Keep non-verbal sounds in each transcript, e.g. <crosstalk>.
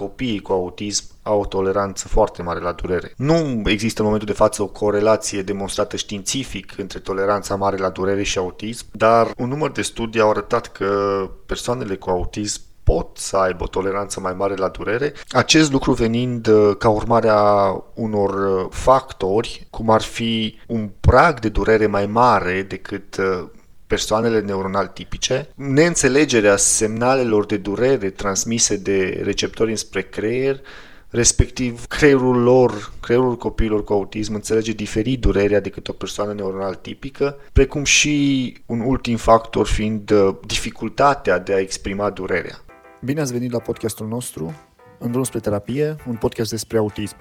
copiii cu autism au o toleranță foarte mare la durere. Nu există în momentul de față o corelație demonstrată științific între toleranța mare la durere și autism, dar un număr de studii au arătat că persoanele cu autism pot să aibă o toleranță mai mare la durere, acest lucru venind uh, ca urmare a unor uh, factori, cum ar fi un prag de durere mai mare decât uh, persoanele neuronal tipice, neînțelegerea semnalelor de durere transmise de receptori înspre creier, respectiv creierul lor, creierul copiilor cu autism înțelege diferit durerea decât o persoană neuronal tipică, precum și un ultim factor fiind dificultatea de a exprima durerea. Bine ați venit la podcastul nostru, În drum spre terapie, un podcast despre autism.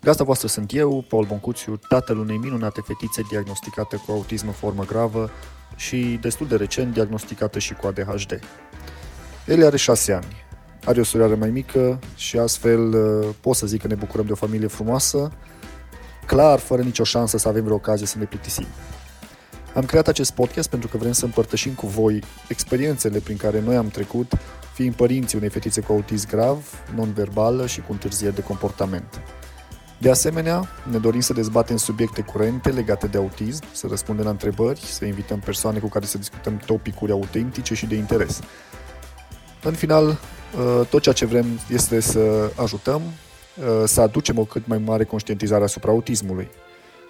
Gasta voastră sunt eu, Paul Boncuțiu, tatăl unei minunate fetițe diagnosticată cu autism în formă gravă și destul de recent diagnosticată și cu ADHD. El are șase ani, are o surioară mai mică și astfel uh, pot să zic că ne bucurăm de o familie frumoasă, clar, fără nicio șansă să avem vreo ocazie să ne plictisim. Am creat acest podcast pentru că vrem să împărtășim cu voi experiențele prin care noi am trecut fiind părinții unei fetițe cu autism grav, non-verbală și cu întârzieri de comportament. De asemenea, ne dorim să dezbatem subiecte curente legate de autism, să răspundem la întrebări, să invităm persoane cu care să discutăm topicuri autentice și de interes. În final, uh, tot ceea ce vrem este să ajutăm, uh, să aducem o cât mai mare conștientizare asupra autismului.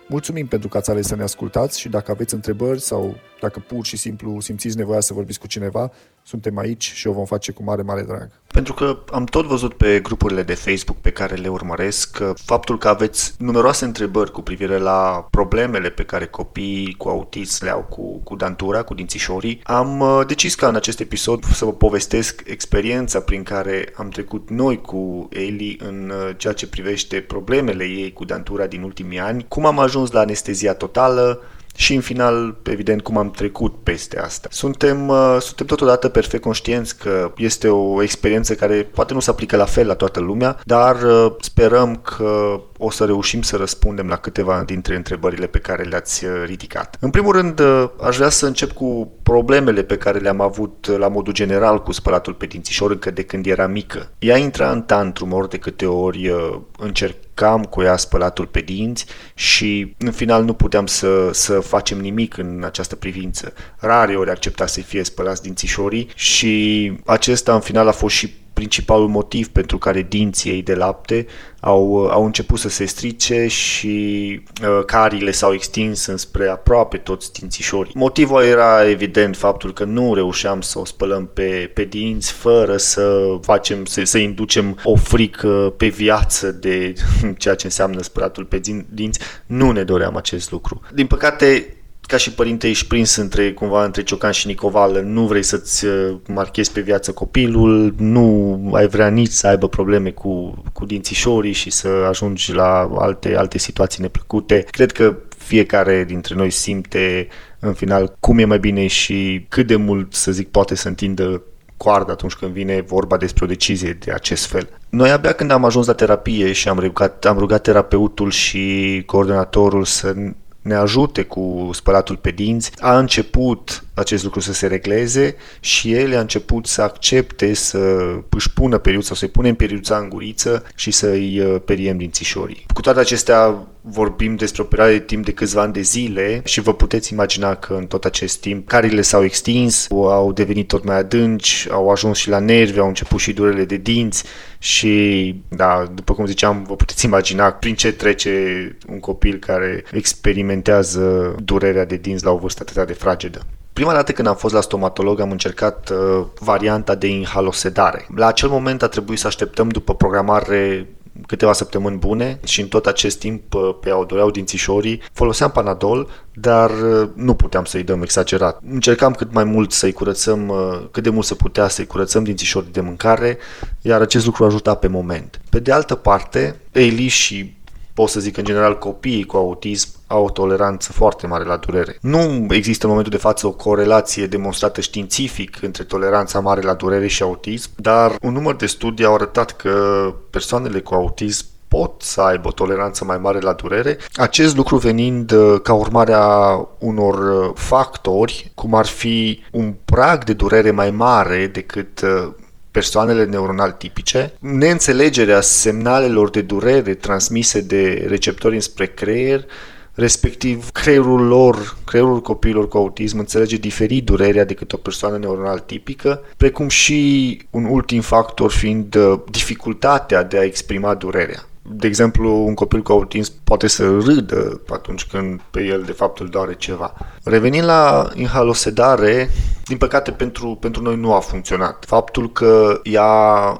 Mulțumim pentru că ați ales să ne ascultați și dacă aveți întrebări sau dacă pur și simplu simțiți nevoia să vorbiți cu cineva, suntem aici și o vom face cu mare, mare drag. Pentru că am tot văzut pe grupurile de Facebook pe care le urmăresc faptul că aveți numeroase întrebări cu privire la problemele pe care copiii cu autism le au cu, cu dantura, cu dințișorii. Am uh, decis ca în acest episod să vă povestesc experiența prin care am trecut noi cu Eli în uh, ceea ce privește problemele ei cu dantura din ultimii ani, cum am ajuns la anestezia totală, și în final, evident, cum am trecut peste asta. Suntem, uh, suntem totodată perfect conștienți că este o experiență care poate nu se aplică la fel la toată lumea, dar uh, sperăm că o să reușim să răspundem la câteva dintre întrebările pe care le-ați uh, ridicat. În primul rând, uh, aș vrea să încep cu problemele pe care le-am avut uh, la modul general cu spălatul pe dințișor încă de când era mică. Ea intra în tantrum ori de câte ori încercam cu ea spălatul pe dinți și în final nu puteam să, să facem nimic în această privință. Rare ori accepta să fie spălați dințișorii și acesta în final a fost și principalul motiv pentru care dinții ei de lapte au, au început să se strice și uh, carile s-au extins înspre aproape toți dințișorii. Motivul era evident faptul că nu reușeam să o spălăm pe, pe dinți fără să facem, să, să inducem o frică pe viață de <laughs> ceea ce înseamnă spălatul pe dinți. Nu ne doream acest lucru. Din păcate, ca și părinte ești prins între, cumva între Ciocan și Nicovală, nu vrei să-ți uh, marchezi pe viață copilul, nu ai vrea nici să aibă probleme cu, cu dințișorii și să ajungi la alte, alte situații neplăcute. Cred că fiecare dintre noi simte în final cum e mai bine și cât de mult, să zic, poate să întindă coardă atunci când vine vorba despre o decizie de acest fel. Noi abia când am ajuns la terapie și am rugat, am rugat terapeutul și coordonatorul să ne ajute cu spălatul pe dinți, a început acest lucru să se regleze și el a început să accepte să își pună periuța sau să-i punem periuța în guriță și să-i uh, periem dințișorii. Cu toate acestea vorbim despre o perioadă de timp de câțiva ani de zile și vă puteți imagina că în tot acest timp carile s-au extins, au devenit tot mai adânci, au ajuns și la nervi, au început și durele de dinți și, da, după cum ziceam, vă puteți imagina prin ce trece un copil care experimentează durerea de dinți la o vârstă atât de fragedă. Prima dată când am fost la stomatolog am încercat uh, varianta de inhalosedare. La acel moment a trebuit să așteptăm după programare câteva săptămâni bune și în tot acest timp uh, pe au doreau dințișorii. Foloseam Panadol, dar uh, nu puteam să-i dăm exagerat. Încercam cât mai mult să-i curățăm, uh, cât de mult se putea să-i curățăm dințișorii de mâncare, iar acest lucru ajuta pe moment. Pe de altă parte, Eli și pot să zic în general copiii cu autism au o toleranță foarte mare la durere. Nu există în momentul de față o corelație demonstrată științific între toleranța mare la durere și autism, dar un număr de studii au arătat că persoanele cu autism pot să aibă o toleranță mai mare la durere, acest lucru venind uh, ca urmare a unor uh, factori, cum ar fi un prag de durere mai mare decât uh, persoanele neuronal tipice, neînțelegerea semnalelor de durere transmise de receptori înspre creier, respectiv creierul lor, creierul copiilor cu autism înțelege diferit durerea decât o persoană neuronal tipică, precum și un ultim factor fiind uh, dificultatea de a exprima durerea. De exemplu, un copil cu autism poate să râdă atunci când pe el de fapt îl doare ceva. Revenind la inhalosedare, din păcate pentru, pentru noi nu a funcționat. Faptul că ea,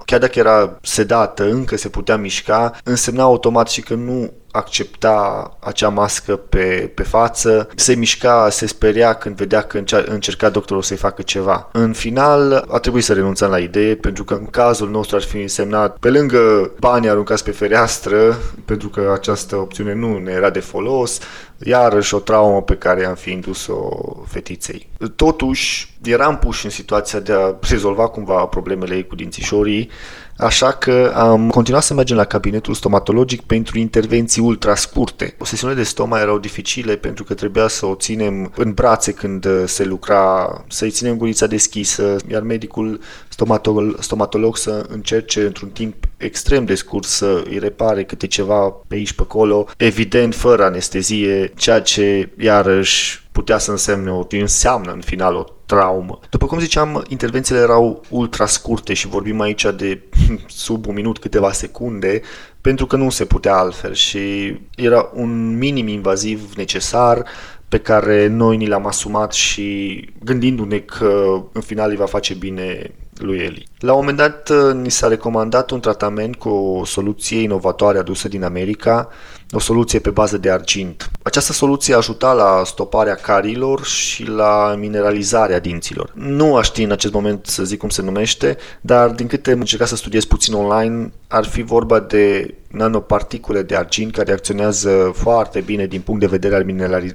chiar dacă era sedată, încă se putea mișca, însemna automat și că nu accepta acea mască pe, pe față, se mișca, se speria când vedea că încerca doctorul să-i facă ceva. În final, a trebuit să renunțăm la idee, pentru că în cazul nostru ar fi însemnat, pe lângă banii aruncați pe fereastră, pentru că această opțiune nu ne era de folos, iarăși o traumă pe care am fi indus-o fetiței. Totuși, eram puși în situația de a rezolva cumva problemele ei cu dințișorii, Așa că am continuat să mergem la cabinetul stomatologic pentru intervenții ultra scurte. O sesiune de stoma erau dificile pentru că trebuia să o ținem în brațe când se lucra, să-i ținem gurița deschisă, iar medicul stomatolog, stomatolog să încerce într-un timp extrem de scurt să îi repare câte ceva pe aici pe acolo, evident fără anestezie, ceea ce iarăși putea să însemne o, înseamnă în final o traumă. După cum ziceam, intervențiile erau ultra scurte și vorbim aici de <laughs> sub un minut, câteva secunde, pentru că nu se putea altfel și era un minim invaziv necesar pe care noi ni l-am asumat și gândindu-ne că în final îi va face bine lui Eli. La un moment dat ni s-a recomandat un tratament cu o soluție inovatoare adusă din America, o soluție pe bază de argint. Această soluție ajuta la stoparea carilor și la mineralizarea dinților. Nu aș ști în acest moment să zic cum se numește, dar din câte am încercat să studiez puțin online, ar fi vorba de nanoparticule de argint care acționează foarte bine din punct de vedere al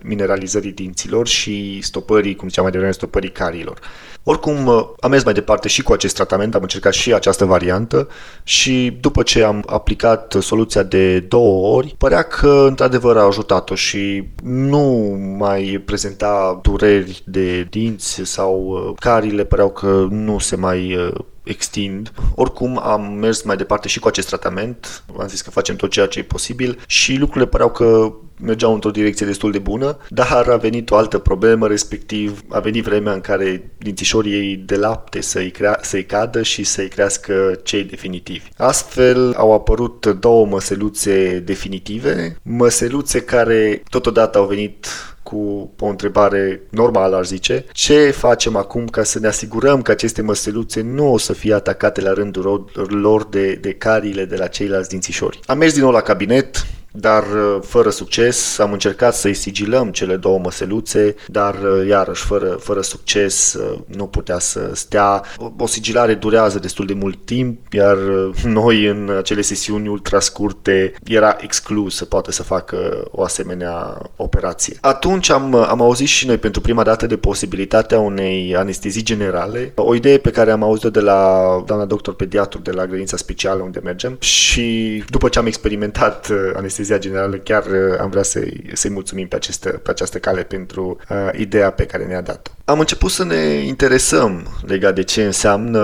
mineralizării dinților și stopării, cum ziceam mai devreme, stopării carilor. Oricum, am mers mai departe și cu acest tratament, am încercat și această variantă și după ce am aplicat soluția de două ori, părea că într-adevăr a ajutat-o și nu mai prezenta dureri de dinți sau uh, carile păreau că nu se mai uh, extind. Oricum am mers mai departe și cu acest tratament, am zis că facem tot ceea ce e posibil și lucrurile păreau că mergeau într-o direcție destul de bună, dar a venit o altă problemă, respectiv a venit vremea în care dințișorii ei de lapte să-i, crea- să-i cadă și să-i crească cei definitivi. Astfel au apărut două măseluțe definitive, măseluțe care totodată au venit cu o întrebare normală, aș zice. Ce facem acum ca să ne asigurăm că aceste măseluțe nu o să fie atacate la rândul lor de, de carile de la ceilalți dințișori? Am mers din nou la cabinet, dar uh, fără succes. Am încercat să-i sigilăm cele două măseluțe, dar uh, iarăși fără, fără succes uh, nu putea să stea. O sigilare durează destul de mult timp, iar noi în acele sesiuni ultra scurte era exclus să poată să facă o asemenea operație. Atunci am, am auzit și noi pentru prima dată de posibilitatea unei anestezii generale, o idee pe care am auzit-o de la doamna doctor pediatru de la grădința specială unde mergem și după ce am experimentat anestezia anestezia generală, chiar uh, am vrea să-i, să-i mulțumim pe, aceste, pe această cale pentru uh, ideea pe care ne-a dat-o. Am început să ne interesăm legat de ce înseamnă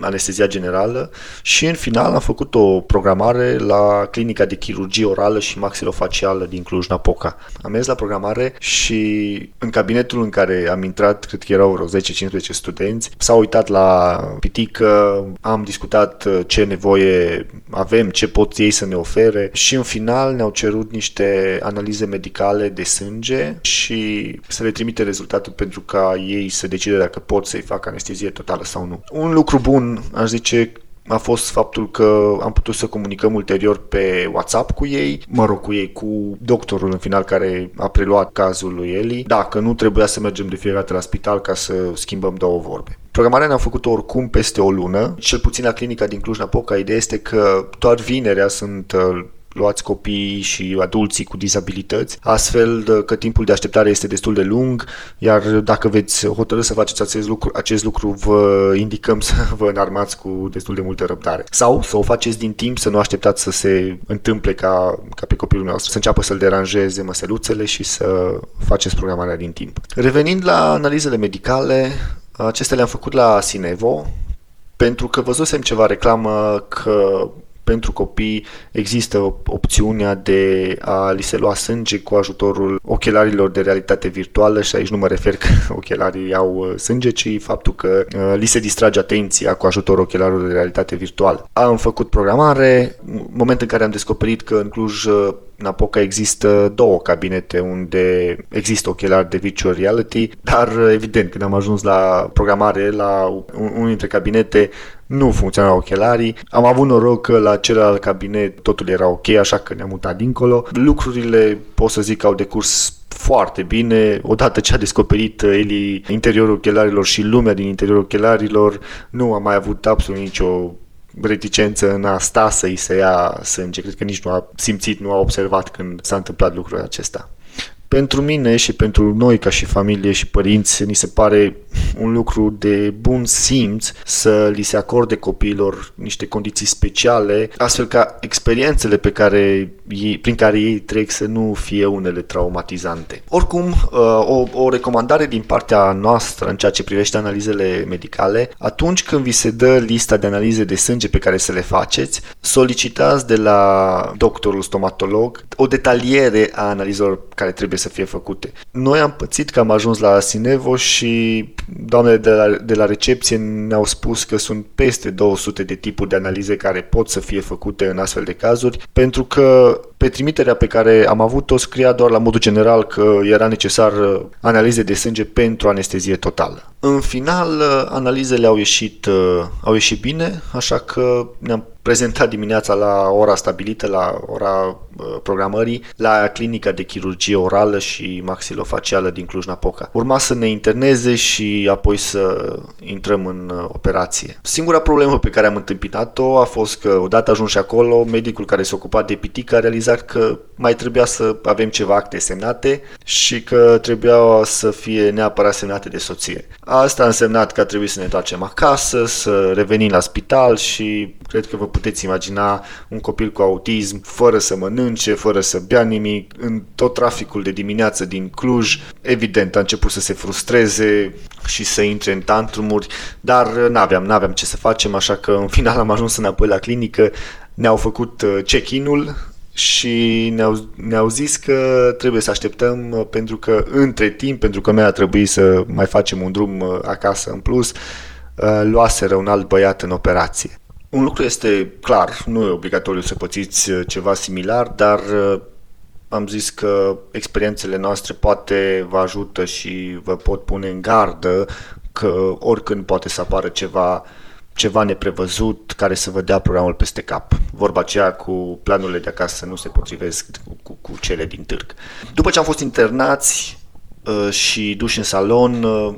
anestezia generală și în final am făcut o programare la clinica de chirurgie orală și maxilofacială din Cluj-Napoca. Am mers la programare și în cabinetul în care am intrat, cred că erau vreo 10-15 studenți, s-au uitat la pitică, am discutat uh, ce nevoie avem, ce pot ei să ne ofere și în final final ne-au cerut niște analize medicale de sânge și să le trimite rezultatul pentru ca ei să decide dacă pot să-i facă anestezie totală sau nu. Un lucru bun, aș zice, a fost faptul că am putut să comunicăm ulterior pe WhatsApp cu ei, mă rog, cu ei, cu doctorul în final care a preluat cazul lui Eli, dacă nu trebuia să mergem de fiecare dată la spital ca să schimbăm două vorbe. Programarea ne-am făcut oricum peste o lună, cel puțin la clinica din Cluj-Napoca. Ideea este că doar vinerea sunt uh, luați copiii și adulții cu dizabilități, astfel că timpul de așteptare este destul de lung, iar dacă veți hotărâ să faceți acest lucru, acest lucru vă indicăm să <laughs> vă înarmați cu destul de multă răbdare. Sau să o faceți din timp, să nu așteptați să se întâmple ca, ca pe copilul nostru, să înceapă să-l deranjeze măseluțele și să faceți programarea din timp. Revenind la analizele medicale, acestea le-am făcut la Sinevo, pentru că văzusem ceva reclamă că pentru copii există opțiunea de a li se lua sânge cu ajutorul ochelarilor de realitate virtuală și aici nu mă refer că <laughs> ochelarii au uh, sânge, ci faptul că uh, li se distrage atenția cu ajutorul ochelarilor de realitate virtuală. Am făcut programare, moment în care am descoperit că în Cluj uh, în Apoca există două cabinete unde există ochelari de virtual reality, dar evident când am ajuns la programare, la unul dintre cabinete nu funcționau ochelarii. Am avut noroc că la celălalt cabinet totul era ok, așa că ne-am mutat dincolo. Lucrurile, pot să zic, au decurs foarte bine. Odată ce a descoperit Eli interiorul ochelarilor și lumea din interiorul ochelarilor, nu a mai avut absolut nicio reticență în a sta să-i se ia sânge. Cred că nici nu a simțit, nu a observat când s-a întâmplat lucrul acesta. Pentru mine și pentru noi ca și familie și părinți ni se pare un lucru de bun simț să li se acorde copiilor niște condiții speciale, astfel ca experiențele pe care ei, prin care ei trec să nu fie unele traumatizante. Oricum, uh, o, o recomandare din partea noastră în ceea ce privește analizele medicale, atunci când vi se dă lista de analize de sânge pe care să le faceți, solicitați de la doctorul stomatolog o detaliere a analizelor care trebuie să fie făcute. Noi am pățit că am ajuns la Sinevo și doamnele de la, de la recepție ne-au spus că sunt peste 200 de tipuri de analize care pot să fie făcute în astfel de cazuri, pentru că pe trimiterea pe care am avut-o scria doar la modul general că era necesar uh, analize de sânge pentru anestezie totală. În final, uh, analizele au ieșit, uh, au ieșit bine, așa că ne-am prezentat dimineața la ora stabilită, la ora programării, la clinica de chirurgie orală și maxilofacială din Cluj-Napoca. Urma să ne interneze și apoi să intrăm în operație. Singura problemă pe care am întâmpinat-o a fost că odată ajuns acolo, medicul care se ocupa de pitic a realizat exact că mai trebuia să avem ceva acte semnate și că trebuia să fie neapărat semnate de soție. Asta a însemnat că a trebuit să ne întoarcem acasă, să revenim la spital și cred că vă puteți imagina un copil cu autism fără să mănânce, fără să bea nimic, în tot traficul de dimineață din Cluj. Evident, a început să se frustreze și să intre în tantrumuri, dar n-aveam, n-aveam ce să facem, așa că în final am ajuns înapoi la clinică, ne-au făcut uh, check-in-ul și ne-au, ne-au zis că trebuie să așteptăm uh, pentru că între timp, pentru că noi a trebuit să mai facem un drum uh, acasă în plus, uh, luaseră un alt băiat în operație. Un lucru este clar, nu e obligatoriu să pățiți ceva similar, dar am zis că experiențele noastre poate vă ajută și vă pot pune în gardă că oricând poate să apară ceva ceva neprevăzut care să vă dea programul peste cap. Vorba aceea cu planurile de acasă nu se potrivesc cu, cu, cu cele din târg. După ce am fost internați uh, și duși în salon, uh,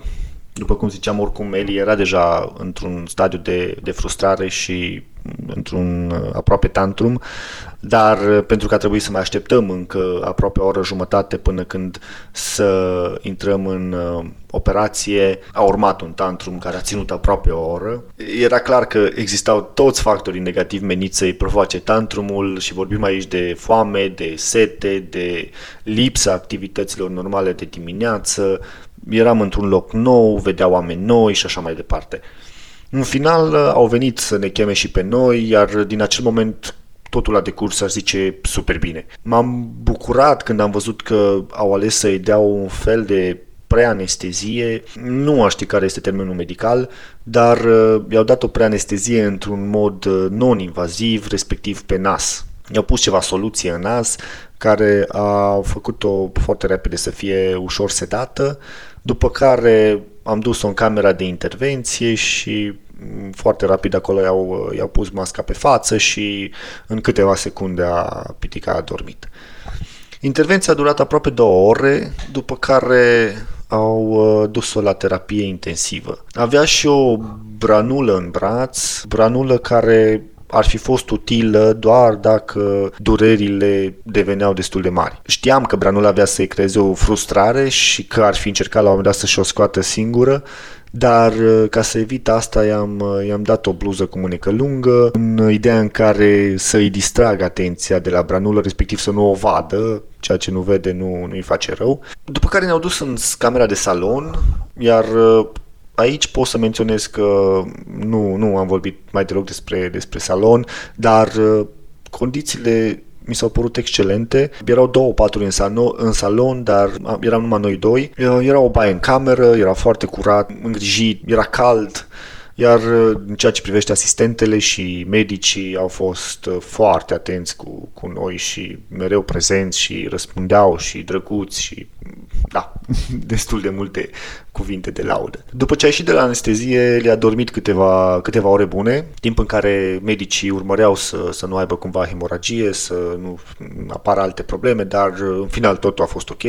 după cum ziceam, oricum Eli era deja într-un stadiu de, de frustrare și într-un uh, aproape tantrum, dar uh, pentru că a trebuit să mai așteptăm încă aproape o oră jumătate până când să intrăm în uh, operație, a urmat un tantrum care a ținut aproape o oră. Era clar că existau toți factorii negativi meniți să-i provoace tantrumul și vorbim aici de foame, de sete, de lipsa activităților normale de dimineață, eram într-un loc nou, vedeau oameni noi și așa mai departe. În final uh, au venit să ne cheme și pe noi, iar din acel moment totul a decurs, aș zice, super bine. M-am bucurat când am văzut că au ales să-i dea un fel de preanestezie, nu aș ști care este termenul medical, dar uh, i-au dat o preanestezie într-un mod uh, non-invaziv, respectiv pe nas. I-au pus ceva soluție în nas care a făcut-o foarte repede să fie ușor sedată, după care am dus-o în camera de intervenție și foarte rapid acolo i-au, i-au pus masca pe față și în câteva secunde a pitica a dormit. Intervenția a durat aproape două ore, după care au uh, dus-o la terapie intensivă. Avea și o branulă în braț, branulă care ar fi fost utilă doar dacă durerile deveneau destul de mari. Știam că branula avea să-i creeze o frustrare și că ar fi încercat la un moment dat să-și o scoată singură, dar uh, ca să evit asta i-am, uh, i-am dat o bluză cu mânecă lungă în ideea în care să-i distrag atenția de la branulă, respectiv să nu o vadă, ceea ce nu vede nu, nu-i face rău. După care ne-au dus în camera de salon, iar uh, Aici pot să menționez că nu, nu am vorbit mai deloc despre, despre salon, dar uh, condițiile mi s-au părut excelente. Erau două paturi în, salon, în salon, dar eram numai noi doi. Era o baie în cameră, era foarte curat, îngrijit, era cald. Iar uh, în ceea ce privește asistentele și medicii au fost uh, foarte atenți cu, cu noi și mereu prezenți și răspundeau și drăguți și da, <laughs> destul de multe cuvinte de laudă. După ce a ieșit de la anestezie, le-a dormit câteva, câteva ore bune, timp în care medicii urmăreau să, să nu aibă cumva hemoragie, să nu apară alte probleme, dar uh, în final totul a fost ok.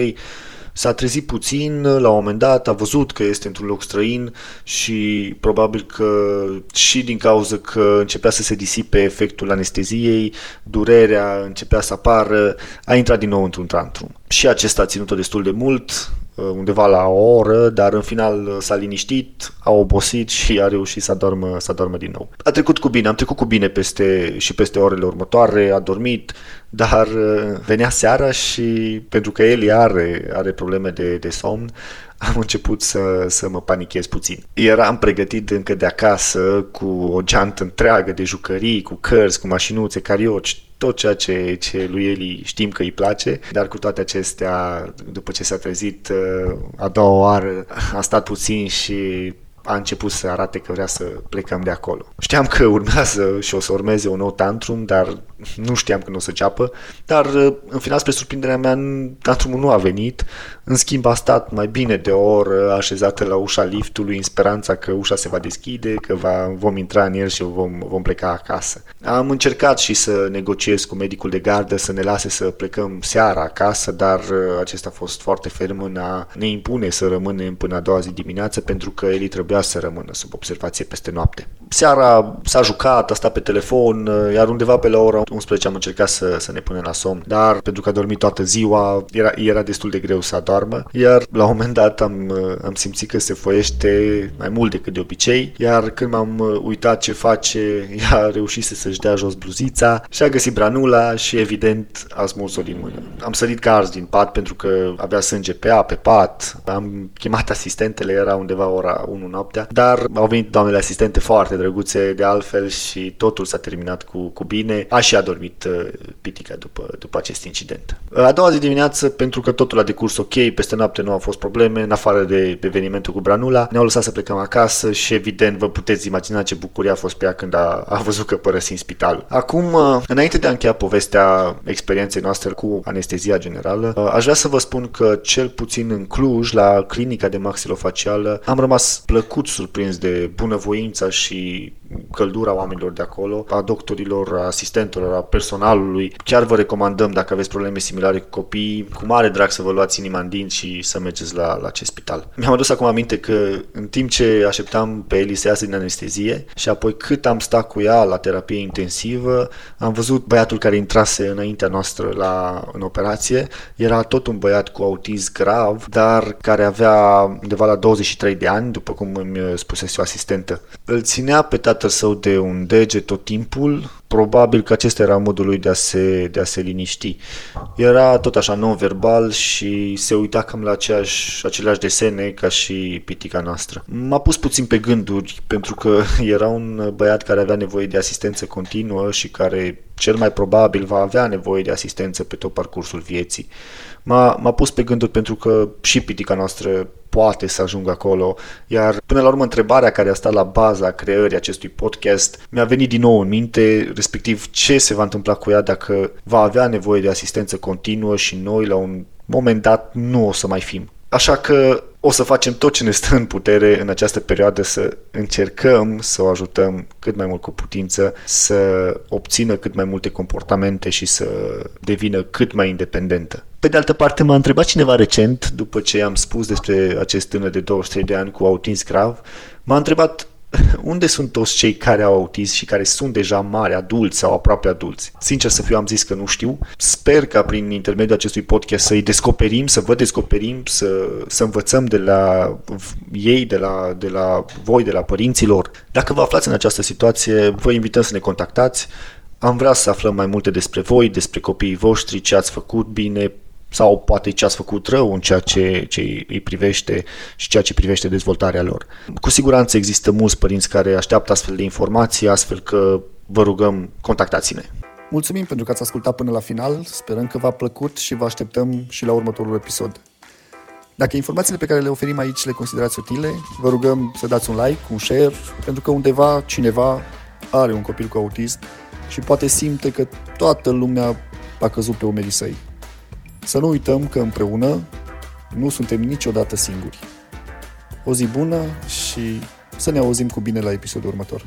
S-a trezit puțin, la un moment dat a văzut că este într-un loc străin și probabil că și din cauza că începea să se disipe efectul anesteziei, durerea începea să apară, a intrat din nou într-un tantrum. Și acesta a ținut-o destul de mult, Uh, undeva la o oră, dar în final uh, s-a liniștit, a obosit și a reușit să adormă, să adormă din nou. A trecut cu bine, am trecut cu bine peste, și peste orele următoare, a dormit, dar uh, venea seara și pentru că el are, are probleme de, de somn, am început să, să mă panichez puțin. Eram pregătit încă de acasă cu o geantă întreagă de jucării, cu cărți, cu mașinuțe, carioci, tot ceea ce, ce lui Eli știm că îi place, dar cu toate acestea, după ce s-a trezit uh, a doua oară, a stat puțin și a început să arate că vrea să plecăm de acolo. Știam că urmează și o să urmeze un nou tantrum, dar nu știam când o să ceapă, dar uh, în final, spre surprinderea mea, tantrumul nu a venit. În schimb, a stat mai bine de o oră așezată la ușa liftului în speranța că ușa se va deschide, că va, vom intra în el și vom, vom pleca acasă. Am încercat și să negociez cu medicul de gardă să ne lase să plecăm seara acasă, dar uh, acesta a fost foarte ferm în a ne impune să rămânem până a doua zi dimineață pentru că el trebuia să rămână sub observație peste noapte. Seara s-a jucat, a stat pe telefon, uh, iar undeva pe la ora 11 am încercat să, să ne punem la somn, dar pentru că a dormit toată ziua, era, era destul de greu să adormă, iar la un moment dat am, am simțit că se foiește mai mult decât de obicei, iar când m-am uitat ce face, <laughs> ea a reușit să-și dea jos bluzița și a găsit branula și evident a smuls-o din mână. Am sărit ca ars din pat pentru că avea sânge pe ea, pe pat, am chemat asistentele, era undeva ora 1 noaptea, dar au venit doamnele asistente foarte drăguțe de altfel și totul s-a terminat cu, cu bine. A și și a dormit uh, pitica după, după acest incident. A doua zi dimineață, pentru că totul a decurs ok, peste noapte nu au fost probleme, în afară de evenimentul cu Branula, ne-au lăsat să plecăm acasă și evident vă puteți imagina ce bucurie a fost pe ea când a, a văzut că părăsim spitalul. Acum, uh, înainte de a încheia povestea experienței noastre cu anestezia generală, uh, aș vrea să vă spun că cel puțin în Cluj, la clinica de maxilofacială, am rămas plăcut surprins de bunăvoința și căldura oamenilor de acolo, a doctorilor, a asistentelor, a personalului. Chiar vă recomandăm, dacă aveți probleme similare cu copii, cu mare drag să vă luați inima în dinți și să mergeți la, la acest spital. Mi-am adus acum aminte că în timp ce așteptam pe Eli să iasă din anestezie și apoi cât am stat cu ea la terapie intensivă, am văzut băiatul care intrase înaintea noastră la, în operație. Era tot un băiat cu autism grav, dar care avea undeva la 23 de ani, după cum îmi spusese o asistentă. Îl ținea pe tatăl său de un deget tot timpul, probabil că acesta era modul lui de a se, de a se liniști. Era tot așa non-verbal și se uita cam la aceeași, aceleași desene ca și pitica noastră. M-a pus puțin pe gânduri pentru că <laughs> era un băiat care avea nevoie de asistență continuă și care cel mai probabil va avea nevoie de asistență pe tot parcursul vieții. M-a, m-a pus pe gânduri pentru că și pitica noastră poate să ajungă acolo, iar până la urmă întrebarea care a stat la baza creării acestui podcast mi-a venit din nou în minte, respectiv ce se va întâmpla cu ea dacă va avea nevoie de asistență continuă și noi la un moment dat nu o să mai fim. Așa că o să facem tot ce ne stă în putere în această perioadă să încercăm să o ajutăm cât mai mult cu putință, să obțină cât mai multe comportamente și să devină cât mai independentă. Pe de altă parte, m-a întrebat cineva recent, după ce am spus despre acest tânăr de 23 de ani cu autism grav, m-a întrebat <laughs> unde sunt toți cei care au autism și care sunt deja mari, adulți sau aproape adulți? Sincer să fiu, am zis că nu știu. Sper ca prin intermediul acestui podcast să-i descoperim, să vă descoperim, să, să învățăm de la ei, de la, de la voi, de la părinților. Dacă vă aflați în această situație, vă invităm să ne contactați. Am vrea să aflăm mai multe despre voi, despre copiii voștri, ce ați făcut bine, sau poate ce ați făcut rău în ceea ce, ce îi privește și ceea ce privește dezvoltarea lor. Cu siguranță există mulți părinți care așteaptă astfel de informații, astfel că vă rugăm, contactați-ne. Mulțumim pentru că ați ascultat până la final, sperăm că v-a plăcut și vă așteptăm și la următorul episod. Dacă informațiile pe care le oferim aici le considerați utile, vă rugăm să dați un like, un share, pentru că undeva cineva are un copil cu autism și poate simte că toată lumea a căzut pe umerii săi. Să nu uităm că împreună nu suntem niciodată singuri. O zi bună și să ne auzim cu bine la episodul următor.